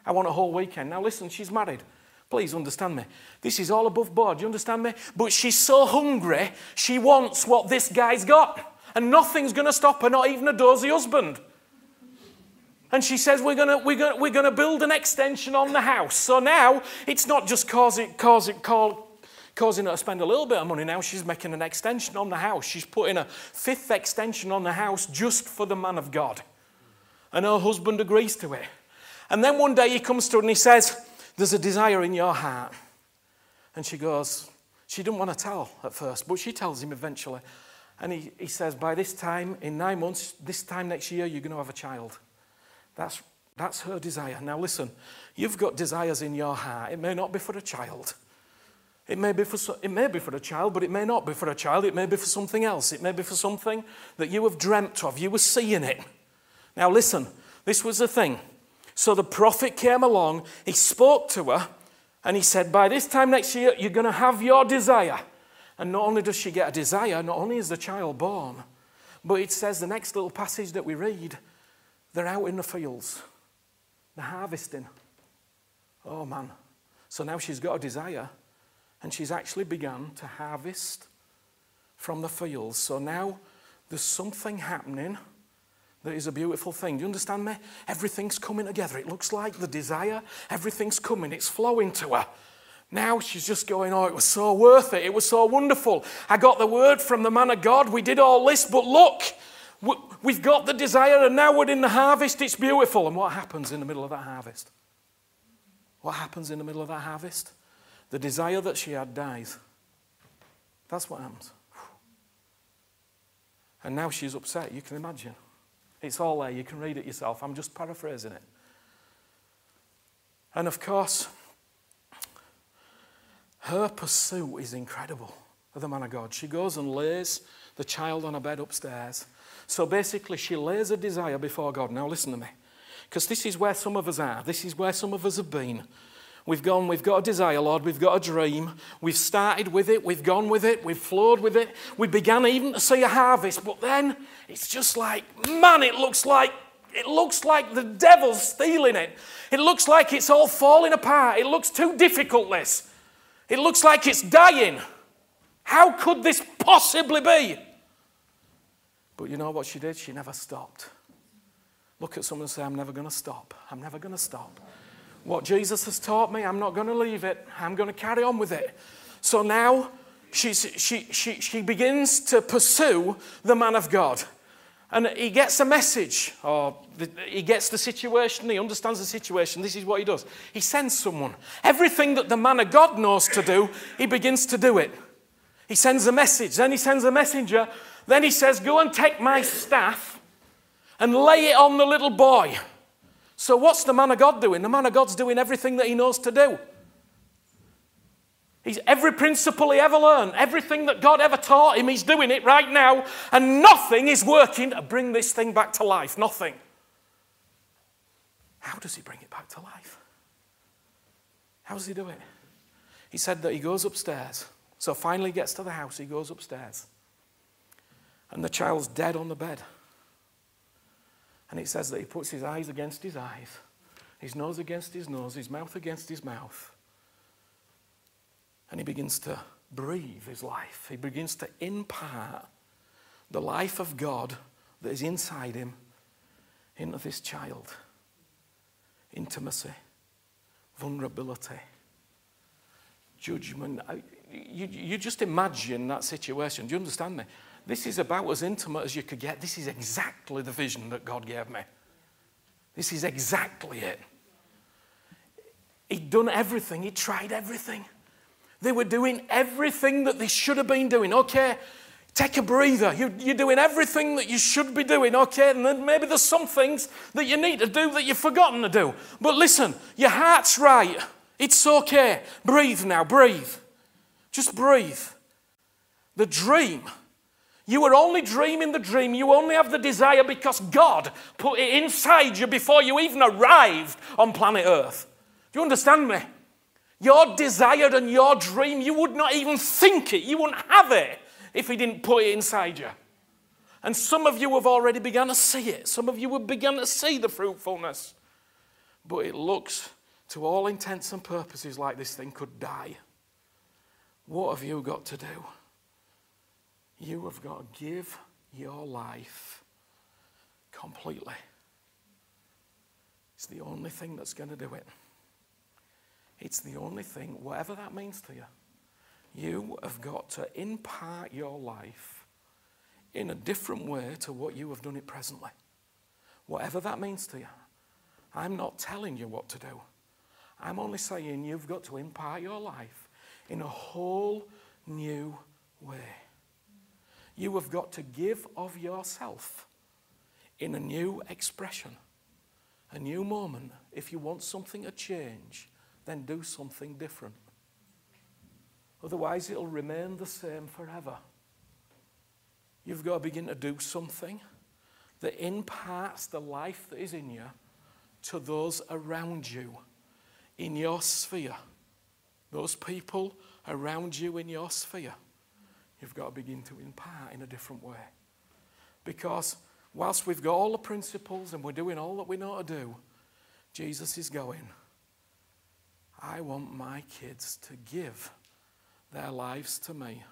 I want a whole weekend. Now listen, she's married. Please understand me. This is all above board. You understand me? But she's so hungry, she wants what this guy's got. And nothing's going to stop her, not even a dozy husband. And she says, We're going we're gonna, we're gonna build an extension on the house. So now it's not just causing, causing, causing her to spend a little bit of money. Now she's making an extension on the house. She's putting a fifth extension on the house just for the man of God. And her husband agrees to it. And then one day he comes to her and he says, There's a desire in your heart. And she goes, She didn't want to tell at first, but she tells him eventually. And he, he says, by this time, in nine months, this time next year, you're going to have a child. That's, that's her desire. Now, listen, you've got desires in your heart. It may not be for a child. It may, be for, it may be for a child, but it may not be for a child. It may be for something else. It may be for something that you have dreamt of. You were seeing it. Now, listen, this was the thing. So the prophet came along, he spoke to her, and he said, By this time next year, you're going to have your desire. And not only does she get a desire, not only is the child born, but it says the next little passage that we read, they're out in the fields, they're harvesting. Oh man. So now she's got a desire, and she's actually begun to harvest from the fields. So now there's something happening that is a beautiful thing. Do you understand me? Everything's coming together. It looks like the desire, everything's coming, it's flowing to her. Now she's just going, Oh, it was so worth it. It was so wonderful. I got the word from the man of God. We did all this, but look, we've got the desire, and now we're in the harvest. It's beautiful. And what happens in the middle of that harvest? What happens in the middle of that harvest? The desire that she had dies. That's what happens. And now she's upset. You can imagine. It's all there. You can read it yourself. I'm just paraphrasing it. And of course, her pursuit is incredible of the man of God. She goes and lays the child on a bed upstairs. So basically, she lays a desire before God. Now, listen to me, because this is where some of us are. This is where some of us have been. We've gone, we've got a desire, Lord, we've got a dream. We've started with it, we've gone with it, we've flowed with it. We began even to see a harvest, but then it's just like, man, it looks like it looks like the devil's stealing it. It looks like it's all falling apart. It looks too difficult, this. It looks like it's dying. How could this possibly be? But you know what she did? She never stopped. Look at someone and say, I'm never going to stop. I'm never going to stop. What Jesus has taught me, I'm not going to leave it. I'm going to carry on with it. So now she's, she, she, she begins to pursue the man of God. And he gets a message, or he gets the situation, he understands the situation. This is what he does. He sends someone. Everything that the man of God knows to do, he begins to do it. He sends a message, then he sends a messenger, then he says, Go and take my staff and lay it on the little boy. So, what's the man of God doing? The man of God's doing everything that he knows to do. He's every principle he ever learned, everything that God ever taught him, he's doing it right now, and nothing is working to bring this thing back to life. Nothing. How does he bring it back to life? How does he do it? He said that he goes upstairs. So finally he gets to the house, he goes upstairs. And the child's dead on the bed. And it says that he puts his eyes against his eyes, his nose against his nose, his mouth against his mouth and he begins to breathe his life. He begins to impart the life of God that is inside him into this child. Intimacy, vulnerability, judgment. You, you just imagine that situation. Do you understand me? This is about as intimate as you could get. This is exactly the vision that God gave me. This is exactly it. He'd done everything, he tried everything. They were doing everything that they should have been doing. Okay, take a breather. You, are doing everything that you should be doing. Okay, and then maybe there's some things that you need to do that you've forgotten to do. But listen, your heart's right. It's okay. Breathe now, breathe. Just breathe. The dream. You were only dreaming the dream. You only have the desire because God put it inside you before you even arrived on planet Earth. Do you understand me? Your desire and your dream, you would not even think it. You wouldn't have it if He didn't put it inside you. And some of you have already begun to see it. Some of you have begun to see the fruitfulness. But it looks, to all intents and purposes, like this thing could die. What have you got to do? You have got to give your life completely. It's the only thing that's going to do it. It's the only thing, whatever that means to you. You have got to impart your life in a different way to what you have done it presently. Whatever that means to you. I'm not telling you what to do. I'm only saying you've got to impart your life in a whole new way. You have got to give of yourself in a new expression, a new moment. If you want something to change, then do something different. Otherwise, it'll remain the same forever. You've got to begin to do something that imparts the life that is in you to those around you in your sphere. Those people around you in your sphere. You've got to begin to impart in a different way. Because whilst we've got all the principles and we're doing all that we know to do, Jesus is going, I want my kids to give their lives to me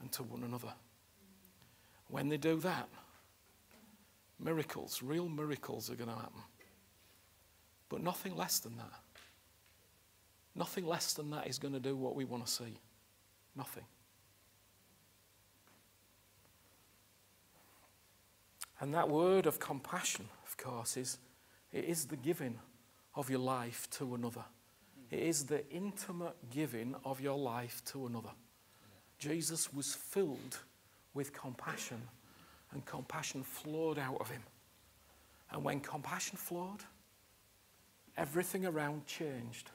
and to one another. When they do that, miracles, real miracles are going to happen. But nothing less than that. Nothing less than that is going to do what we want to see. Nothing. And that word of compassion, of course, is it is the giving of your life to another. It is the intimate giving of your life to another. Jesus was filled with compassion, and compassion flowed out of him. And when compassion flowed, everything around changed.